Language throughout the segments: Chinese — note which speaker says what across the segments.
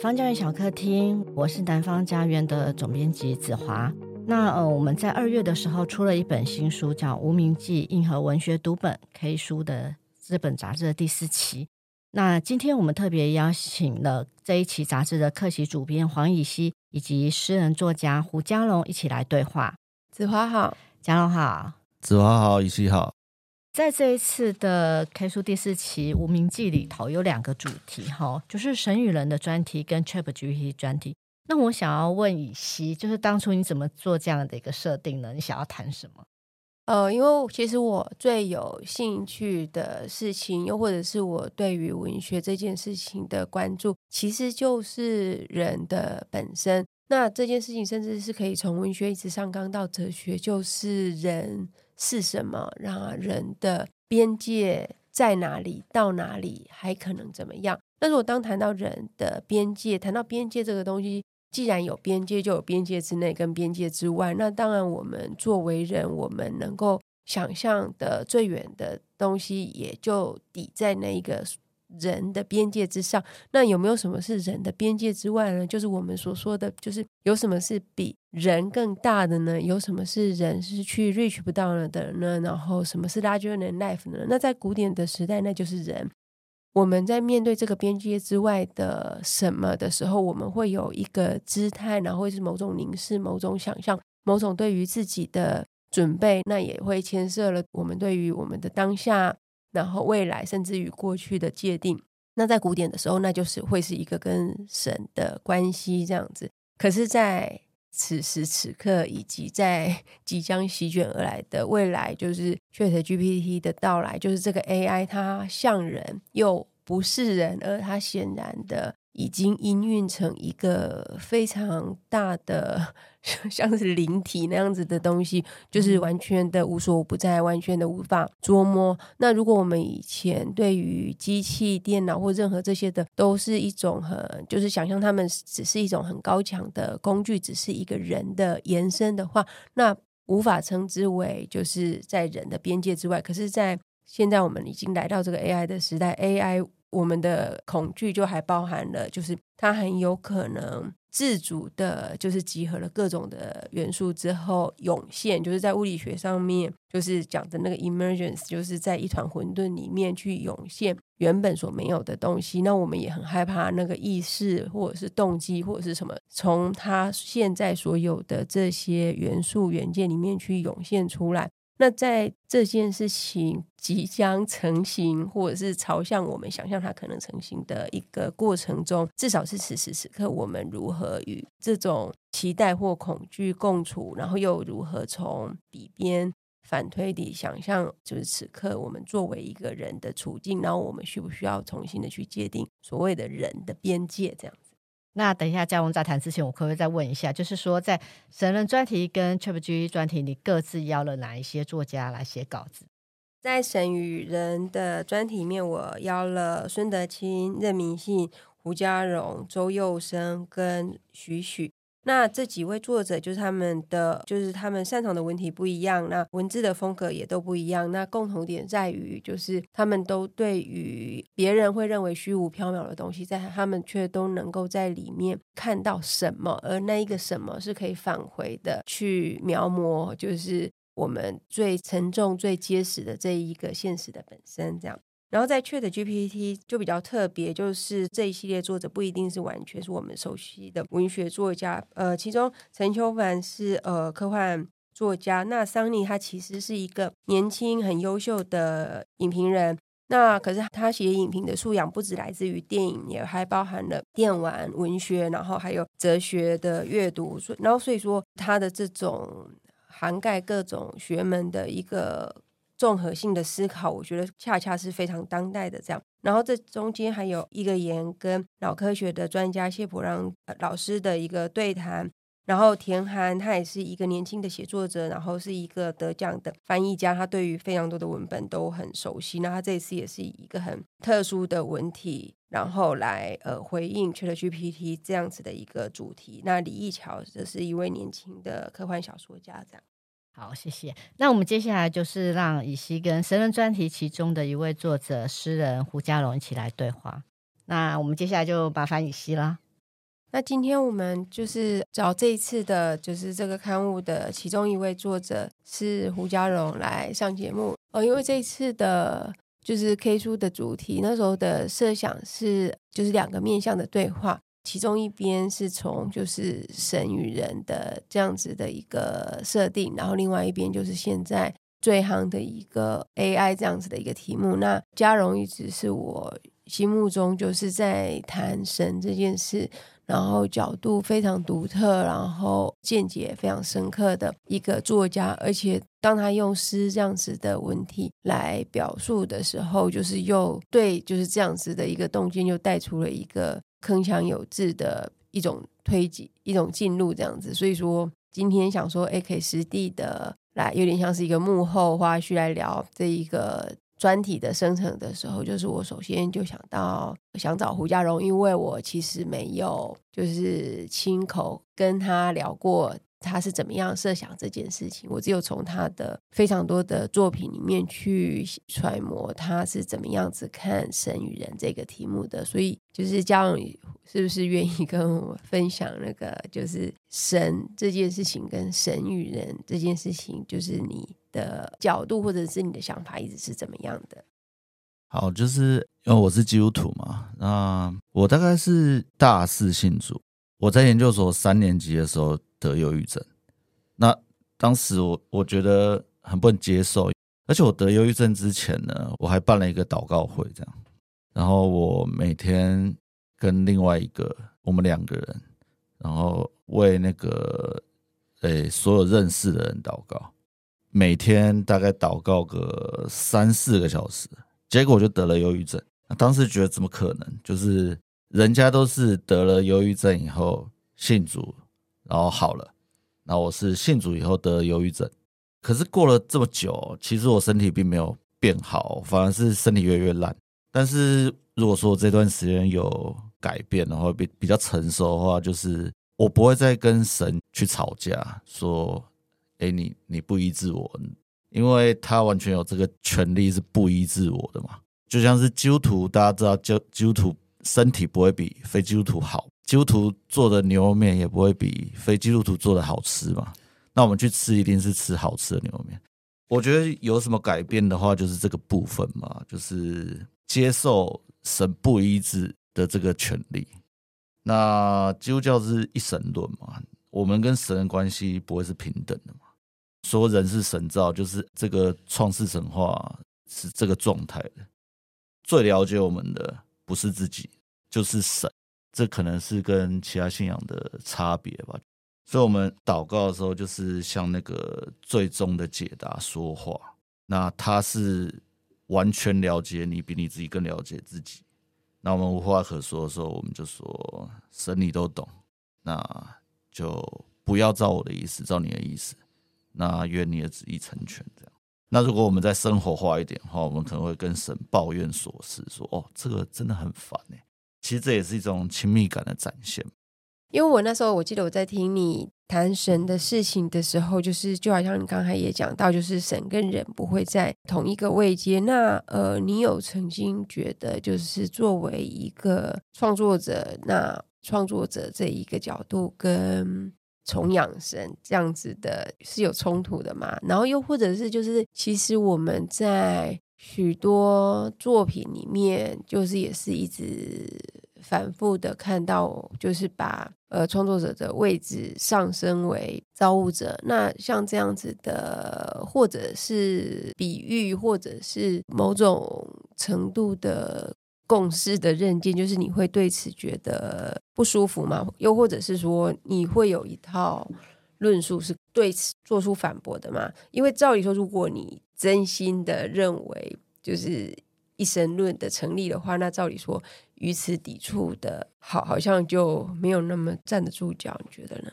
Speaker 1: 方家园小客厅，我是南方家园的总编辑子华。那呃，我们在二月的时候出了一本新书，叫《无名记硬核文学读本 K 书》的这本杂志的第四期。那今天我们特别邀请了这一期杂志的客席主编黄以西以及诗人作家胡嘉龙一起来对话。
Speaker 2: 子华好，
Speaker 1: 嘉龙好，
Speaker 3: 子华好，以西好。
Speaker 1: 在这一次的 K 书第四期《无名记》里头，有两个主题哈，就是神与人的专题跟 ChatGPT 专题。那我想要问以西，就是当初你怎么做这样的一个设定呢？你想要谈什么？
Speaker 2: 呃，因为其实我最有兴趣的事情，又或者是我对于文学这件事情的关注，其实就是人的本身。那这件事情甚至是可以从文学一直上纲到哲学，就是人是什么，让人的边界在哪里，到哪里还可能怎么样？那如果当谈到人的边界，谈到边界这个东西。既然有边界，就有边界之内跟边界之外。那当然，我们作为人，我们能够想象的最远的东西，也就抵在那一个人的边界之上。那有没有什么是人的边界之外呢？就是我们所说的，就是有什么是比人更大的呢？有什么是人是去 reach 不到了的呢？然后什么是 larger than life 呢？那在古典的时代，那就是人。我们在面对这个边界之外的什么的时候，我们会有一个姿态，然后会是某种凝视、某种想象、某种对于自己的准备，那也会牵涉了我们对于我们的当下，然后未来，甚至于过去的界定。那在古典的时候，那就是会是一个跟神的关系这样子。可是，在此时此刻，以及在 即将席卷而来的未来，就是 ChatGPT 的到来，就是这个 AI，它像人又不是人，而它显然的已经氤氳成一个非常大的。像是灵体那样子的东西，就是完全的无所不在，完全的无法捉摸。那如果我们以前对于机器、电脑或任何这些的，都是一种很就是想象他们只是一种很高强的工具，只是一个人的延伸的话，那无法称之为就是在人的边界之外。可是，在现在我们已经来到这个 AI 的时代，AI 我们的恐惧就还包含了，就是它很有可能。自主的，就是集合了各种的元素之后涌现，就是在物理学上面，就是讲的那个 emergence，就是在一团混沌里面去涌现原本所没有的东西。那我们也很害怕那个意识，或者是动机，或者是什么，从他现在所有的这些元素元件里面去涌现出来。那在这件事情即将成型，或者是朝向我们想象它可能成型的一个过程中，至少是此时此刻，我们如何与这种期待或恐惧共处，然后又如何从底边反推地想象，就是此刻我们作为一个人的处境，然后我们需不需要重新的去界定所谓的人的边界，这样子。
Speaker 1: 那等一下，嘉荣在谈之前，我可不可以再问一下，就是说，在神人专题跟 trap g 专题，你各自邀了哪一些作家来写稿子？
Speaker 2: 在神与人的专题里面，我邀了孙德清、任明信、胡家荣、周佑生跟许许。那这几位作者就是他们的，就是他们擅长的文体不一样，那文字的风格也都不一样。那共同点在于，就是他们都对于别人会认为虚无缥缈的东西，在他们却都能够在里面看到什么，而那一个什么是可以返回的，去描摹，就是我们最沉重、最结实的这一个现实的本身，这样。然后在 ChatGPT 就比较特别，就是这一系列作者不一定是完全是我们熟悉的文学作家，呃，其中陈秋凡是呃科幻作家，那桑尼他其实是一个年轻很优秀的影评人，那可是他写影评的素养不止来自于电影，也还包含了电玩文学，然后还有哲学的阅读，然后所以说他的这种涵盖各种学门的一个。综合性的思考，我觉得恰恰是非常当代的这样。然后这中间还有一个言跟脑科学的专家谢普让老师的一个对谈。然后田涵他也是一个年轻的写作者，然后是一个得奖的翻译家，他对于非常多的文本都很熟悉。那他这一次也是一个很特殊的文体，然后来呃回应 ChatGPT 这样子的一个主题。那李义桥则是一位年轻的科幻小说家，这样。
Speaker 1: 好，谢谢。那我们接下来就是让乙西跟神人专题其中的一位作者诗人胡家龙一起来对话。那我们接下来就麻烦乙西了。
Speaker 2: 那今天我们就是找这一次的，就是这个刊物的其中一位作者是胡家荣来上节目。呃，因为这一次的，就是 K 书的主题，那时候的设想是，就是两个面向的对话，其中一边是从就是神与人的这样子的一个设定，然后另外一边就是现在最夯的一个 AI 这样子的一个题目。那家荣一直是我心目中就是在谈神这件事。然后角度非常独特，然后见解非常深刻的一个作家，而且当他用诗这样子的文体来表述的时候，就是又对就是这样子的一个动机，又带出了一个铿锵有致的一种推进、一种进入这样子。所以说，今天想说，哎，可以实地的来，有点像是一个幕后花絮来聊这一个。专题的生成的时候，就是我首先就想到想找胡家荣，因为我其实没有就是亲口跟他聊过他是怎么样设想这件事情，我只有从他的非常多的作品里面去揣摩他是怎么样子看神与人这个题目的，所以就是家荣是不是愿意跟我分享那个就是神这件事情跟神与人这件事情，就是你。的角度，或者是你的想法，一直是怎么样的？
Speaker 3: 好，就是因为我是基督徒嘛，那我大概是大四信主。我在研究所三年级的时候得忧郁症，那当时我我觉得很不能接受，而且我得忧郁症之前呢，我还办了一个祷告会，这样，然后我每天跟另外一个我们两个人，然后为那个诶、所有认识的人祷告。每天大概祷告个三四个小时，结果就得了忧郁症。当时觉得怎么可能？就是人家都是得了忧郁症以后信主，然后好了，然后我是信主以后得了忧郁症。可是过了这么久，其实我身体并没有变好，反而是身体越来越烂。但是如果说这段时间有改变的话，比比较成熟的话，就是我不会再跟神去吵架，说。哎，你你不医治我，因为他完全有这个权利是不医治我的嘛。就像是基督徒，大家知道，基基督徒身体不会比非基督徒好，基督徒做的牛肉面也不会比非基督徒做的好吃嘛。那我们去吃，一定是吃好吃的牛肉面。我觉得有什么改变的话，就是这个部分嘛，就是接受神不一致的这个权利。那基督教是一神论嘛，我们跟神的关系不会是平等的嘛。说人是神造，就是这个创世神话是这个状态的。最了解我们的不是自己，就是神。这可能是跟其他信仰的差别吧。所以，我们祷告的时候，就是向那个最终的解答说话。那他是完全了解你，比你自己更了解自己。那我们无话可说的时候，我们就说神你都懂，那就不要照我的意思，照你的意思。那愿你的旨意成全，这样。那如果我们再生活化一点的话，我们可能会跟神抱怨琐事，说：“哦，这个真的很烦哎。”其实这也是一种亲密感的展现。
Speaker 2: 因为我那时候我记得我在听你谈神的事情的时候，就是就好像你刚才也讲到，就是神跟人不会在同一个位阶。那呃，你有曾经觉得，就是作为一个创作者，那创作者这一个角度跟重养生这样子的是有冲突的嘛？然后又或者是就是，其实我们在许多作品里面，就是也是一直反复的看到，就是把呃创作者的位置上升为造物者。那像这样子的，或者是比喻，或者是某种程度的。共识的认定，就是你会对此觉得不舒服吗？又或者是说你会有一套论述是对此做出反驳的吗？因为照理说，如果你真心的认为就是一神论的成立的话，那照理说与此抵触的好，好像就没有那么站得住脚。你觉得呢？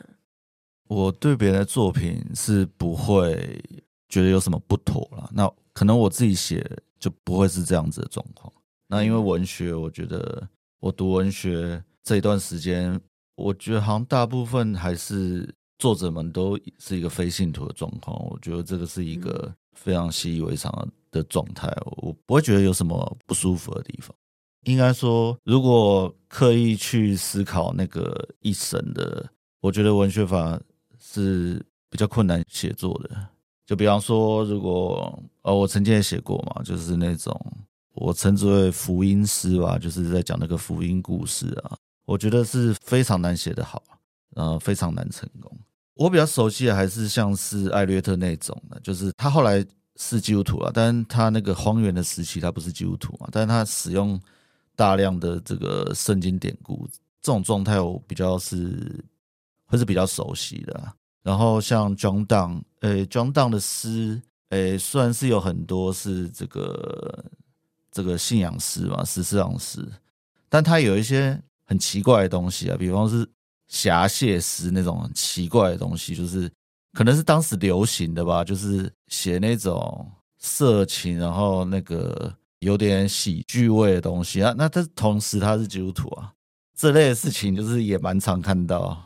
Speaker 3: 我对别人的作品是不会觉得有什么不妥了。那可能我自己写就不会是这样子的状况。那因为文学，我觉得我读文学这一段时间，我觉得好像大部分还是作者们都是一个非信徒的状况。我觉得这个是一个非常习以为常的状态，我不会觉得有什么不舒服的地方。应该说，如果刻意去思考那个一神的，我觉得文学法是比较困难写作的。就比方说，如果呃，我曾经也写过嘛，就是那种我称之为福音诗吧，就是在讲那个福音故事啊。我觉得是非常难写得好，呃，非常难成功。我比较熟悉的还是像是艾略特那种的，就是他后来是基督徒啊，但他那个荒原的时期他不是基督徒嘛，但是他使用大量的这个圣经典故，这种状态我比较是会是比较熟悉的啊。然后像 John d o n 呃，John d o n 的诗，诶，虽然是有很多是这个这个信仰诗嘛，十四行诗，但他有一些很奇怪的东西啊，比方是。侠谢诗那种很奇怪的东西，就是可能是当时流行的吧，就是写那种色情，然后那个有点喜剧味的东西啊。那他同时他是基督徒啊，这类的事情就是也蛮常看到。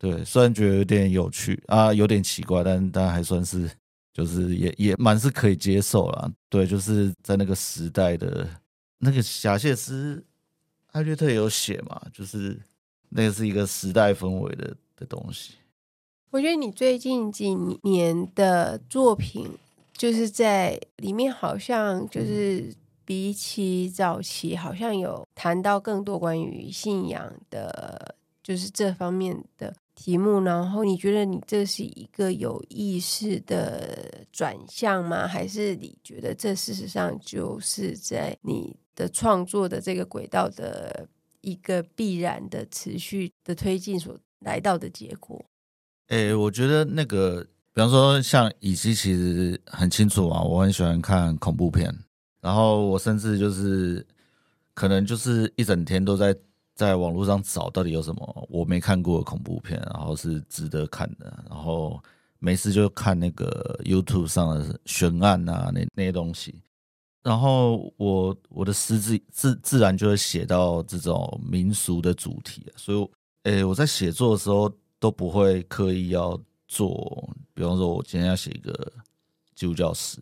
Speaker 3: 对，虽然觉得有点有趣啊，有点奇怪，但但还算是就是也也蛮是可以接受啦。对，就是在那个时代的那个侠谢斯，艾略特有写嘛，就是。那个是一个时代氛围的的东西。
Speaker 2: 我觉得你最近几年的作品，就是在里面好像就是比起早期，好像有谈到更多关于信仰的，就是这方面的题目。然后你觉得你这是一个有意识的转向吗？还是你觉得这事实上就是在你的创作的这个轨道的？一个必然的持续的推进所来到的结果。
Speaker 3: 诶、我觉得那个，比方说像以西，其实很清楚啊，我很喜欢看恐怖片，然后我甚至就是可能就是一整天都在在网络上找到底有什么我没看过的恐怖片，然后是值得看的，然后没事就看那个 YouTube 上的悬案啊，那那些东西。然后我我的诗自自自然就会写到这种民俗的主题，所以，诶，我在写作的时候都不会刻意要做，比方说，我今天要写一个基督教史，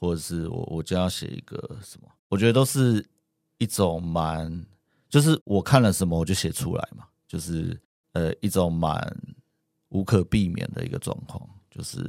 Speaker 3: 或者是我我今天要写一个什么，我觉得都是一种蛮，就是我看了什么我就写出来嘛，就是呃一种蛮无可避免的一个状况，就是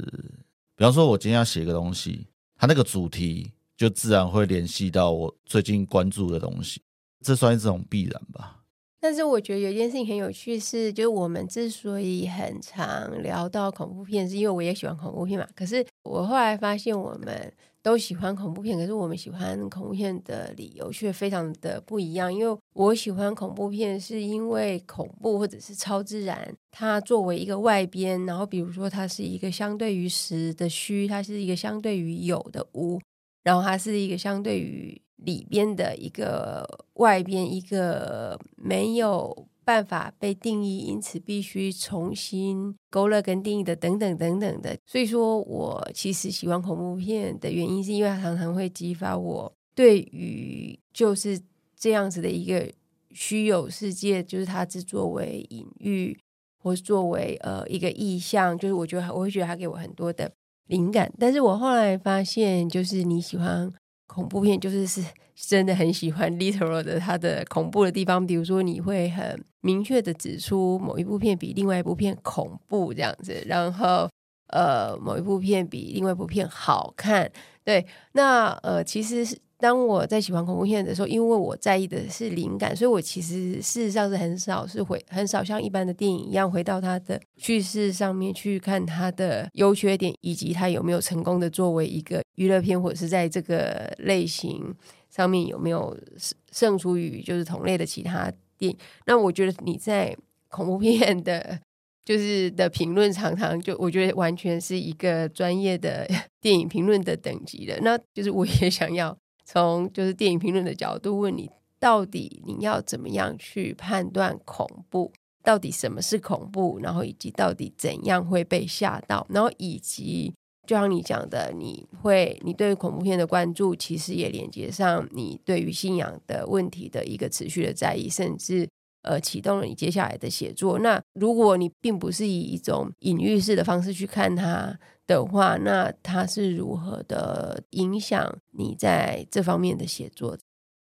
Speaker 3: 比方说，我今天要写一个东西，它那个主题。就自然会联系到我最近关注的东西，这算一种必然吧。
Speaker 2: 但是我觉得有一件事情很有趣是，就是我们之所以很常聊到恐怖片，是因为我也喜欢恐怖片嘛。可是我后来发现，我们都喜欢恐怖片，可是我们喜欢恐怖片的理由却非常的不一样。因为我喜欢恐怖片，是因为恐怖或者是超自然，它作为一个外边，然后比如说它是一个相对于实的虚，它是一个相对于有的无。然后它是一个相对于里边的一个外边一个没有办法被定义，因此必须重新勾勒跟定义的等等等等的。所以说我其实喜欢恐怖片的原因，是因为它常常会激发我对于就是这样子的一个虚有世界，就是它是作为隐喻或是作为呃一个意象，就是我觉得我会觉得它给我很多的。灵感，但是我后来发现，就是你喜欢恐怖片，就是是真的很喜欢 literal 的它的恐怖的地方。比如说，你会很明确的指出某一部片比另外一部片恐怖这样子，然后呃，某一部片比另外一部片好看。对，那呃，其实是。当我在喜欢恐怖片的时候，因为我在意的是灵感，所以我其实事实上是很少是回很少像一般的电影一样回到它的叙事上面去看它的优缺点，以及它有没有成功的作为一个娱乐片，或者是在这个类型上面有没有胜胜出于就是同类的其他电影。那我觉得你在恐怖片的，就是的评论常常就我觉得完全是一个专业的 电影评论的等级的，那就是我也想要。从就是电影评论的角度问你，到底你要怎么样去判断恐怖？到底什么是恐怖？然后以及到底怎样会被吓到？然后以及就像你讲的，你会你对恐怖片的关注，其实也连接上你对于信仰的问题的一个持续的在意，甚至呃启动了你接下来的写作。那如果你并不是以一种隐喻式的方式去看它。的话，那它是如何的影响你在这方面的写作？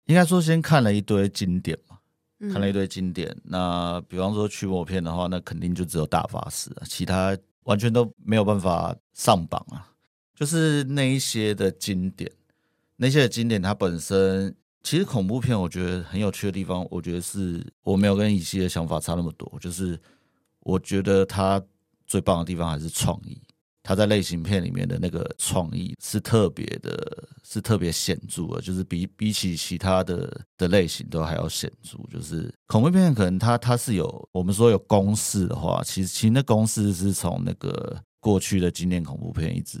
Speaker 3: 应该说先看了一堆经典嘛，看了一堆经典。那比方说驱魔片的话，那肯定就只有大法师啊，其他完全都没有办法上榜啊。就是那一些的经典，那些的经典，它本身其实恐怖片，我觉得很有趣的地方，我觉得是我没有跟乙熙的想法差那么多，就是我觉得它最棒的地方还是创意。他在类型片里面的那个创意是特别的，是特别显著的，就是比比起其他的的类型都还要显著。就是恐怖片可能它它是有我们说有公式的话，其实其实那公式是从那个过去的经典恐怖片一直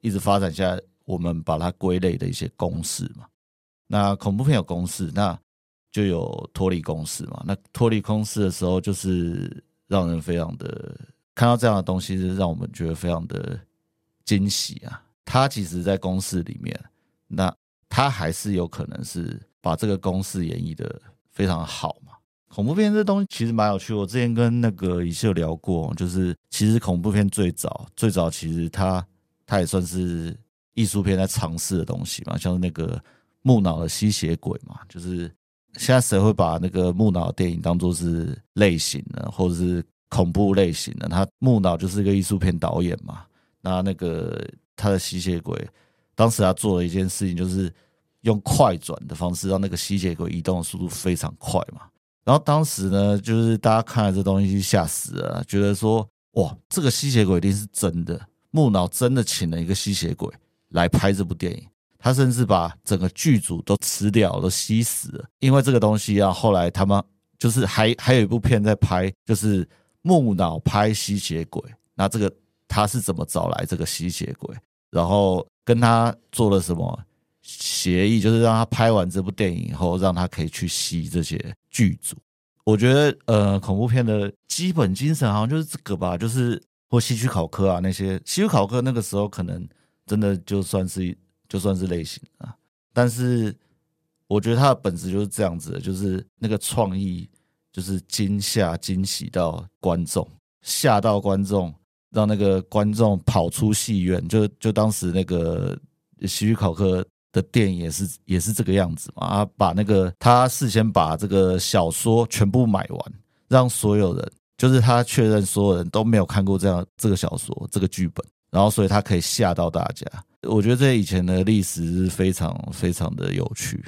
Speaker 3: 一直发展下来，我们把它归类的一些公式嘛。那恐怖片有公式，那就有脱离公式嘛。那脱离公式的时候，就是让人非常的。看到这样的东西是让我们觉得非常的惊喜啊！他其实，在公式里面，那他还是有可能是把这个公式演绎的非常好嘛。恐怖片这东西其实蛮有趣，我之前跟那个一秀聊过，就是其实恐怖片最早最早其实它它也算是艺术片在尝试的东西嘛，像是那个木脑的吸血鬼嘛，就是现在谁会把那个木脑电影当做是类型呢，或者是？恐怖类型的，他木脑就是一个艺术片导演嘛。那那个他的吸血鬼，当时他做了一件事情，就是用快转的方式让那个吸血鬼移动的速度非常快嘛。然后当时呢，就是大家看了这东西吓死了，觉得说哇，这个吸血鬼一定是真的，木脑真的请了一个吸血鬼来拍这部电影。他甚至把整个剧组都吃掉，都吸死了。因为这个东西啊，后来他们就是还还有一部片在拍，就是。木脑拍吸血鬼，那这个他是怎么找来这个吸血鬼？然后跟他做了什么协议？就是让他拍完这部电影以后，让他可以去吸这些剧组。我觉得，呃，恐怖片的基本精神好像就是这个吧，就是或希区考克啊那些，希区考克那个时候可能真的就算是就算是类型啊，但是我觉得他的本质就是这样子的，就是那个创意。就是惊吓、惊喜到观众，吓到观众，让那个观众跑出戏院。就就当时那个喜剧考科的电影也是也是这个样子嘛，啊，把那个他事先把这个小说全部买完，让所有人，就是他确认所有人都没有看过这样这个小说这个剧本，然后所以他可以吓到大家。我觉得这以前的历史是非常非常的有趣。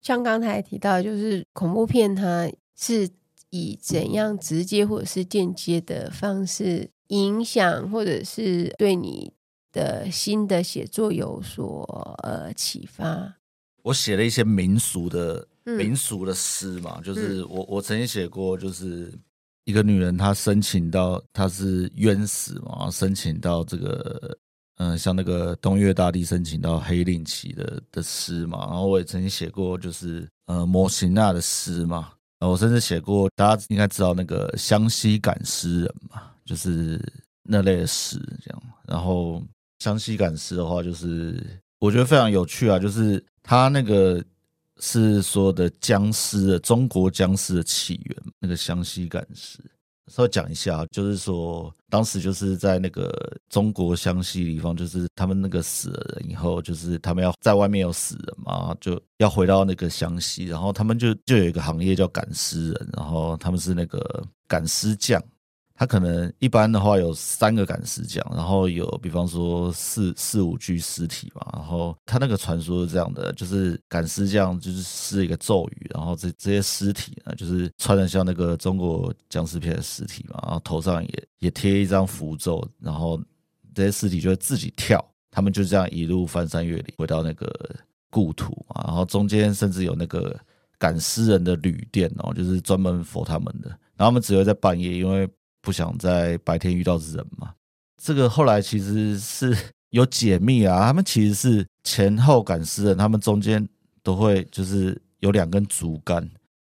Speaker 2: 像刚才提到，就是恐怖片它。是以怎样直接或者是间接的方式影响，或者是对你的新的写作有所呃启发？
Speaker 3: 我写了一些民俗的民俗的诗嘛，嗯、就是我我曾经写过，就是一个女人她申请到她是冤死嘛，申请到这个嗯、像那个东岳大帝申请到黑令旗的的诗嘛，然后我也曾经写过，就是呃摩西娜的诗嘛。我甚至写过，大家应该知道那个湘西赶尸人嘛，就是那类的诗这样。然后湘西赶尸的话，就是我觉得非常有趣啊，就是他那个是说的僵尸的中国僵尸的起源，那个湘西赶尸。稍微讲一下，就是说，当时就是在那个中国湘西地方，就是他们那个死了人以后，就是他们要在外面有死人嘛，就要回到那个湘西，然后他们就就有一个行业叫赶尸人，然后他们是那个赶尸匠。他可能一般的话有三个赶尸匠，然后有比方说四四五具尸体嘛，然后他那个传说是这样的，就是赶尸匠就是施一个咒语，然后这这些尸体呢，就是穿的像那个中国僵尸片的尸体嘛，然后头上也也贴一张符咒，然后这些尸体就会自己跳，他们就这样一路翻山越岭回到那个故土嘛，然后中间甚至有那个赶尸人的旅店哦，就是专门 for 他们的，然后他们只会在半夜，因为不想在白天遇到人嘛？这个后来其实是 有解密啊。他们其实是前后赶尸人，他们中间都会就是有两根竹竿，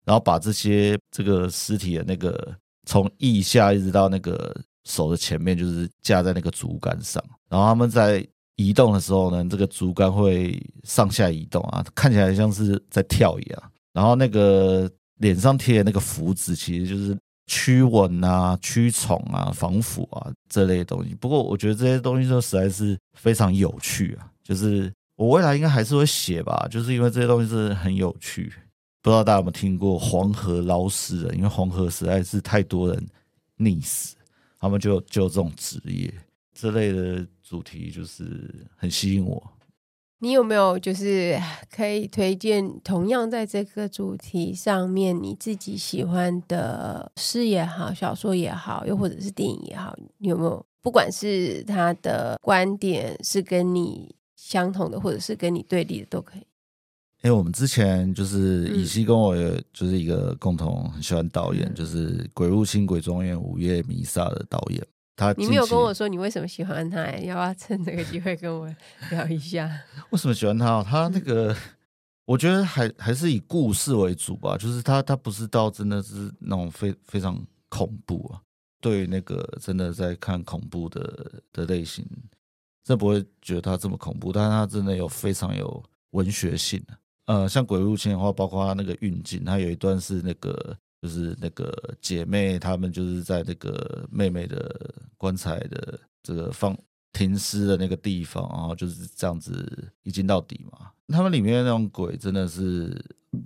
Speaker 3: 然后把这些这个尸体的那个从腋下一直到那个手的前面，就是架在那个竹竿上。然后他们在移动的时候呢，这个竹竿会上下移动啊，看起来像是在跳一样。然后那个脸上贴的那个符纸，其实就是。驱蚊啊、驱虫啊、防腐啊这类东西。不过我觉得这些东西都实在是非常有趣啊。就是我未来应该还是会写吧，就是因为这些东西是很有趣。不知道大家有没有听过黄河捞尸人？因为黄河实在是太多人溺死，他们就就这种职业，这类的主题就是很吸引我。
Speaker 2: 你有没有就是可以推荐同样在这个主题上面你自己喜欢的诗也好、小说也好，又或者是电影也好，你有没有？不管是他的观点是跟你相同的，或者是跟你对立的，都可以。
Speaker 3: 因为我们之前就是以西跟我有就是一个共同很喜欢导演，嗯、就是《鬼入侵鬼庄园》《午夜弥撒》的导演。他
Speaker 2: 你没有跟我说你为什么喜欢他？要不要趁这个机会跟我 聊一下？
Speaker 3: 为什么喜欢他？他那个，我觉得还还是以故事为主吧。就是他他不是到真的是那种非非常恐怖啊。对那个真的在看恐怖的的类型，真不会觉得他这么恐怖。但是他真的有非常有文学性。呃，像《鬼入侵》的话，包括他那个运镜，他有一段是那个。就是那个姐妹，她们就是在那个妹妹的棺材的这个放停尸的那个地方，然后就是这样子一镜到底嘛。他们里面那种鬼真的是，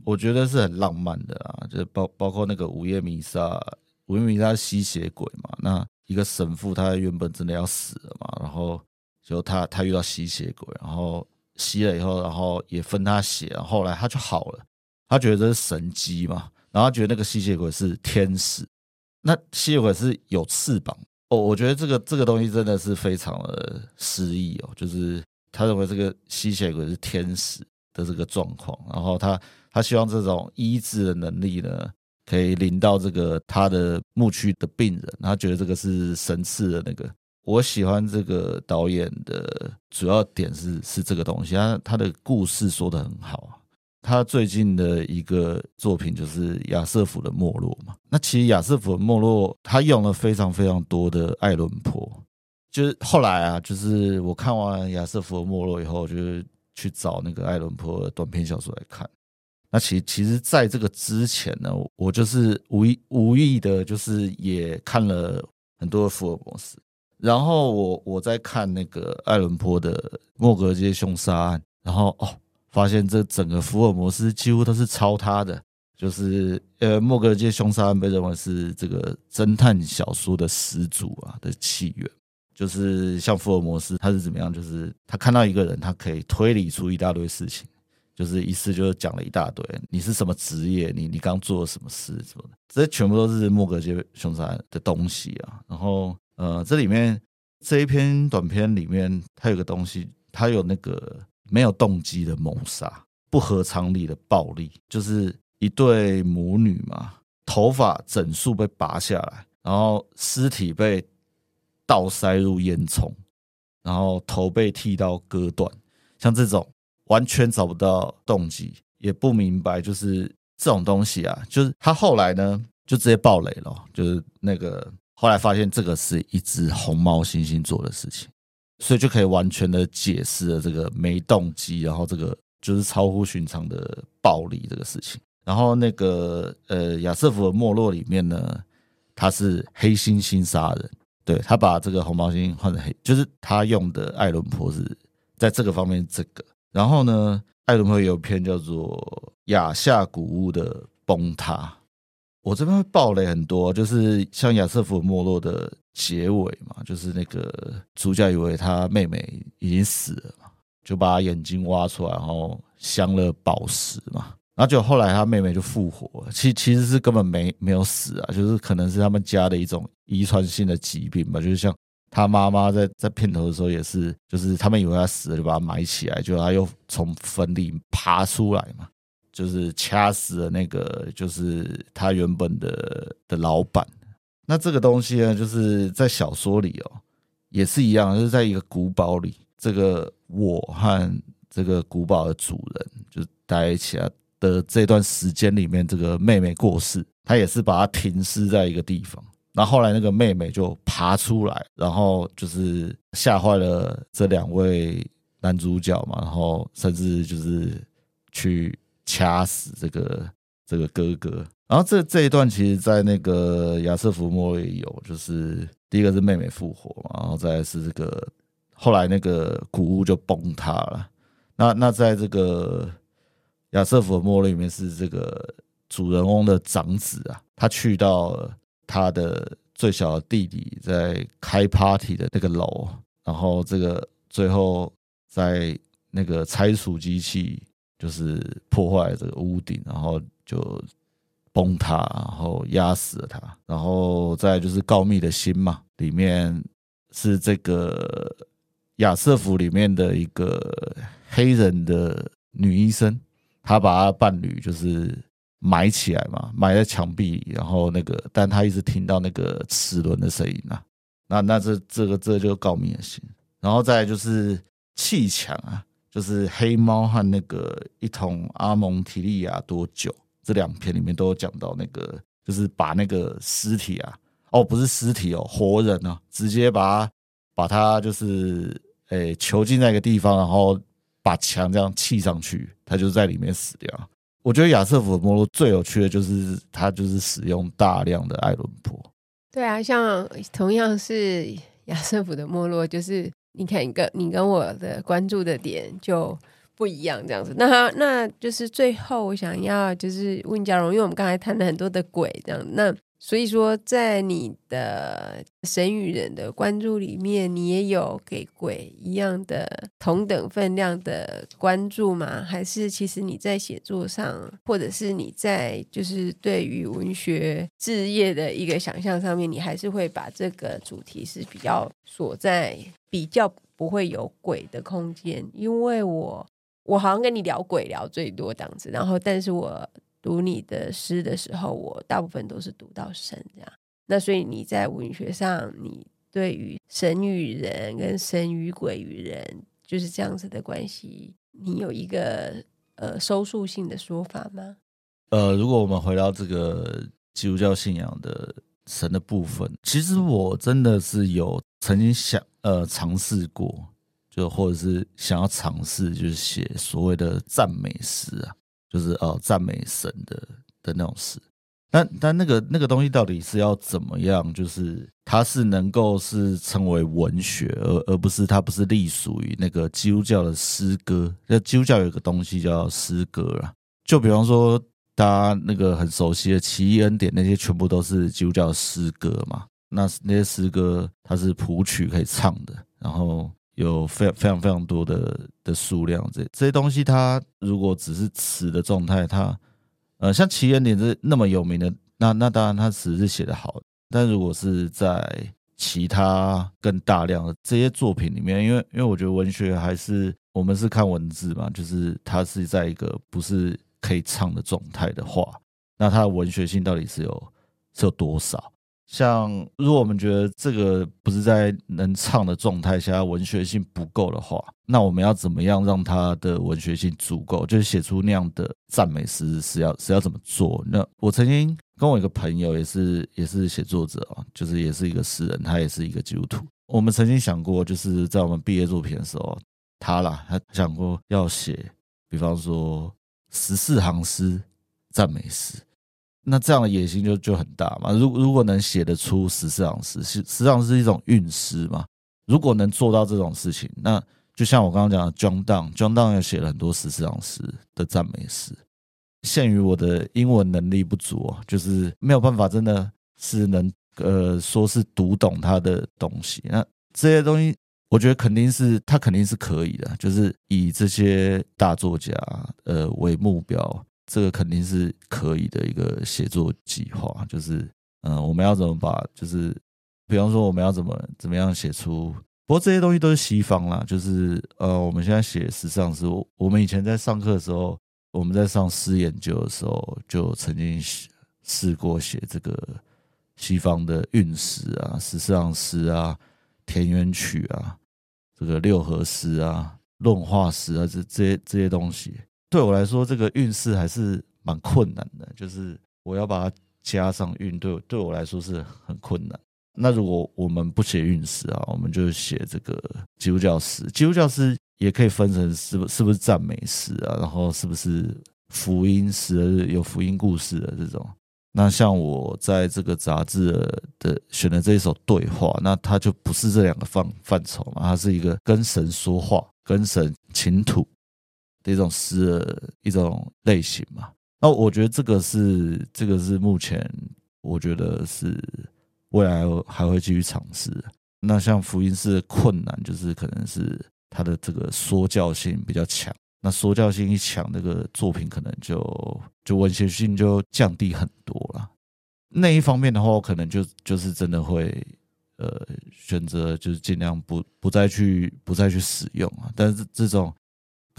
Speaker 3: 我觉得是很浪漫的啊，就包包括那个午夜弥撒，午夜弥撒吸血鬼嘛。那一个神父他原本真的要死了嘛，然后就他他遇到吸血鬼，然后吸了以后，然后也分他血，然后来他就好了，他觉得这是神迹嘛。然后觉得那个吸血鬼是天使，那吸血鬼是有翅膀哦。我觉得这个这个东西真的是非常的诗意哦，就是他认为这个吸血鬼是天使的这个状况，然后他他希望这种医治的能力呢，可以临到这个他的牧区的病人，他觉得这个是神赐的那个。我喜欢这个导演的主要点是是这个东西，他他的故事说的很好。他最近的一个作品就是亚瑟夫的没落嘛。那其实亚瑟夫的没落，他用了非常非常多的爱伦坡。就是后来啊，就是我看完亚瑟夫的没落以后，就是去找那个爱伦坡的短篇小说来看。那其实其实在这个之前呢，我就是无意无意的，就是也看了很多的福尔摩斯。然后我我在看那个爱伦坡的莫格街凶杀案，然后哦。发现这整个福尔摩斯几乎都是抄他的，就是呃，莫格街凶杀案被认为是这个侦探小说的始祖啊的起源。就是像福尔摩斯，他是怎么样？就是他看到一个人，他可以推理出一大堆事情，就是一次就是讲了一大堆，你是什么职业？你你刚做了什么事？什么的？这全部都是莫格街凶杀案的东西啊。然后呃，这里面这一篇短篇里面，它有个东西，它有那个。没有动机的谋杀，不合常理的暴力，就是一对母女嘛，头发整束被拔下来，然后尸体被倒塞入烟囱，然后头被剃刀割断，像这种完全找不到动机，也不明白，就是这种东西啊，就是他后来呢就直接爆雷了，就是那个后来发现这个是一只红毛猩猩做的事情。所以就可以完全的解释了这个没动机，然后这个就是超乎寻常的暴力这个事情。然后那个呃亚瑟夫的没落里面呢，他是黑猩猩杀人，对，他把这个红毛猩换成黑，就是他用的艾伦坡是在这个方面这个。然后呢，艾伦坡有一篇叫做《亚夏古物的崩塌》。我这边会爆雷很多，就是像亚瑟夫没落的结尾嘛，就是那个主角以为他妹妹已经死了嘛，就把眼睛挖出来，然后镶了宝石嘛，然后就后来他妹妹就复活了，其其实是根本没没有死啊，就是可能是他们家的一种遗传性的疾病吧，就是像他妈妈在在片头的时候也是，就是他们以为他死了，就把他埋起来，就他又从坟里爬出来嘛。就是掐死了那个，就是他原本的的老板。那这个东西呢，就是在小说里哦，也是一样，就是在一个古堡里，这个我和这个古堡的主人就待一起啊的这段时间里面，这个妹妹过世，他也是把她停尸在一个地方。那后来那个妹妹就爬出来，然后就是吓坏了这两位男主角嘛，然后甚至就是去。掐死这个这个哥哥，然后这这一段其实，在那个亚瑟夫没落也有，就是第一个是妹妹复活，然后再是这个后来那个古屋就崩塌了。那那在这个亚瑟夫的没落里面，是这个主人翁的长子啊，他去到他的最小的弟弟在开 party 的那个楼，然后这个最后在那个拆除机器就是破坏这个屋顶，然后就崩塌，然后压死了他，然后再就是告密的心嘛，里面是这个亚瑟夫里面的一个。黑人的女医生，她把她伴侣就是埋起来嘛，埋在墙壁，然后那个，但她一直听到那个齿轮的声音啊，那那这这个这就告密的心，然后再就是砌墙啊，就是黑猫和那个一同阿蒙提利亚多久这两篇里面都有讲到那个，就是把那个尸体啊，哦不是尸体哦，活人啊，直接把他把他就是诶、囚禁在一个地方，然后。把墙这样砌上去，他就在里面死掉。我觉得亚瑟夫的没落最有趣的就是他就是使用大量的艾伦坡。
Speaker 2: 对啊，像同样是亚瑟夫的没落，就是你看你跟你跟我的关注的点就不一样，这样子。那那就是最后我想要就是问佳蓉，因为我们刚才谈了很多的鬼这样，那。所以说，在你的神与人的关注里面，你也有给鬼一样的同等分量的关注吗？还是其实你在写作上，或者是你在就是对于文学志业的一个想象上面，你还是会把这个主题是比较锁在比较不会有鬼的空间？因为我我好像跟你聊鬼聊最多这样子，然后但是我。读你的诗的时候，我大部分都是读到神这样。那所以你在文学上，你对于神与人跟神与鬼与人就是这样子的关系，你有一个呃收束性的说法吗？
Speaker 3: 呃，如果我们回到这个基督教信仰的神的部分，其实我真的是有曾经想呃尝试过，就或者是想要尝试，就是写所谓的赞美诗啊。就是哦，赞美神的的那种诗，但但那个那个东西到底是要怎么样？就是它是能够是称为文学，而而不是它不是隶属于那个基督教的诗歌。那基督教有一个东西叫诗歌啊，就比方说大家那个很熟悉的奇异恩典，那些全部都是基督教的诗歌嘛。那那些诗歌它是谱曲可以唱的，然后。有非常非常非常多的的数量，这这些东西，它如果只是词的状态，它呃，像奇异恩典这那么有名的，那那当然它词是写的好，但如果是在其他更大量的这些作品里面，因为因为我觉得文学还是我们是看文字嘛，就是它是在一个不是可以唱的状态的话，那它的文学性到底是有是有多少？像如果我们觉得这个不是在能唱的状态下，文学性不够的话，那我们要怎么样让他的文学性足够？就是写出那样的赞美诗是要是要怎么做？那我曾经跟我一个朋友也是也是写作者啊，就是也是一个诗人，他也是一个基督徒。我们曾经想过，就是在我们毕业作品的时候，他啦，他想过要写，比方说十四行诗赞美诗。那这样的野心就就很大嘛。如如果能写得出十四行诗，实际上是一种韵诗嘛。如果能做到这种事情，那就像我刚刚讲的，John Donne，John Donne 也写了很多十四行诗的赞美诗。限于我的英文能力不足，就是没有办法，真的是能呃说是读懂他的东西。那这些东西，我觉得肯定是他肯定是可以的，就是以这些大作家呃为目标。这个肯定是可以的一个写作计划，就是嗯、我们要怎么把，就是比方说我们要怎么怎么样写出，不过这些东西都是西方啦，就是呃，我们现在写实际上是，我们以前在上课的时候，我们在上诗研究的时候，就曾经试过写这个西方的韵诗啊、十四行诗啊、田园曲啊、这个六和诗啊、论话诗啊，这这些这些东西。对我来说，这个韵诗还是蛮困难的，就是我要把它加上韵，对对我来说是很困难。那如果我们不写韵诗啊，我们就写这个基督教诗。基督教诗也可以分成是不是不是赞美诗啊，然后是不是福音诗，有福音故事的这种。那像我在这个杂志的选的这一首对话，那它就不是这两个范范畴嘛，它是一个跟神说话，跟神倾吐。的一种诗的一种类型嘛。那我觉得这个是这个是目前我觉得是未来还会继续尝试。那像福音诗的困难就是可能是它的这个说教性比较强。那说教性一强，那个作品可能就就文学性就降低很多了。那一方面的话，我可能就就是真的会呃选择就是尽量不不再去不再去使用啊。但是这种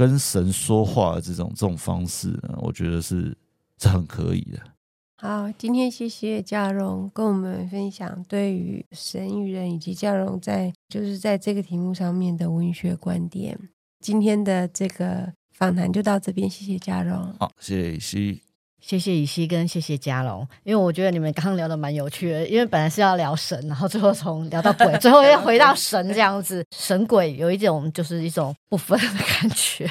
Speaker 3: 跟神说话的这种这种方式呢，我觉得是是很可以的。
Speaker 2: 好，今天谢谢嘉荣跟我们分享对于神与人以及嘉荣在就是在这个题目上面的文学观点。今天的这个访谈就到这边，谢谢嘉荣。
Speaker 3: 好，谢谢
Speaker 1: 谢谢以西跟谢谢嘉龙。因为我觉得你们刚刚聊的蛮有趣的，因为本来是要聊神，然后最后从聊到鬼，最后又回到神这样子，神鬼有一种就是一种不分的感觉。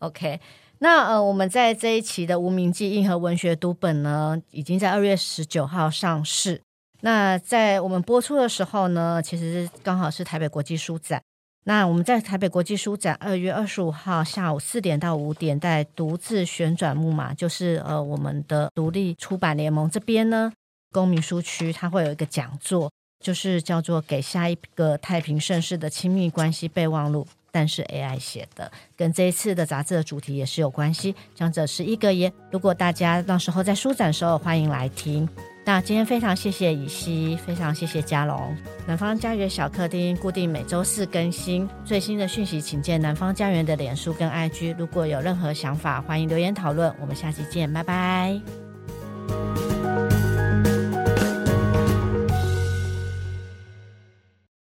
Speaker 1: OK，那呃，我们在这一期的《无名记硬核文学读本》呢，已经在二月十九号上市。那在我们播出的时候呢，其实刚好是台北国际书展。那我们在台北国际书展二月二十五号下午四点到五点，在独自旋转木马，就是呃我们的独立出版联盟这边呢，公民书区它会有一个讲座，就是叫做《给下一个太平盛世的亲密关系备忘录》，但是 AI 写的，跟这一次的杂志的主题也是有关系。讲者是一个耶，如果大家到时候在书展的时候，欢迎来听。那今天非常谢谢以西，非常谢谢嘉龙。南方家园小客厅固定每周四更新最新的讯息，请见南方家园的脸书跟 IG。如果有任何想法，欢迎留言讨论。我们下期见，拜拜。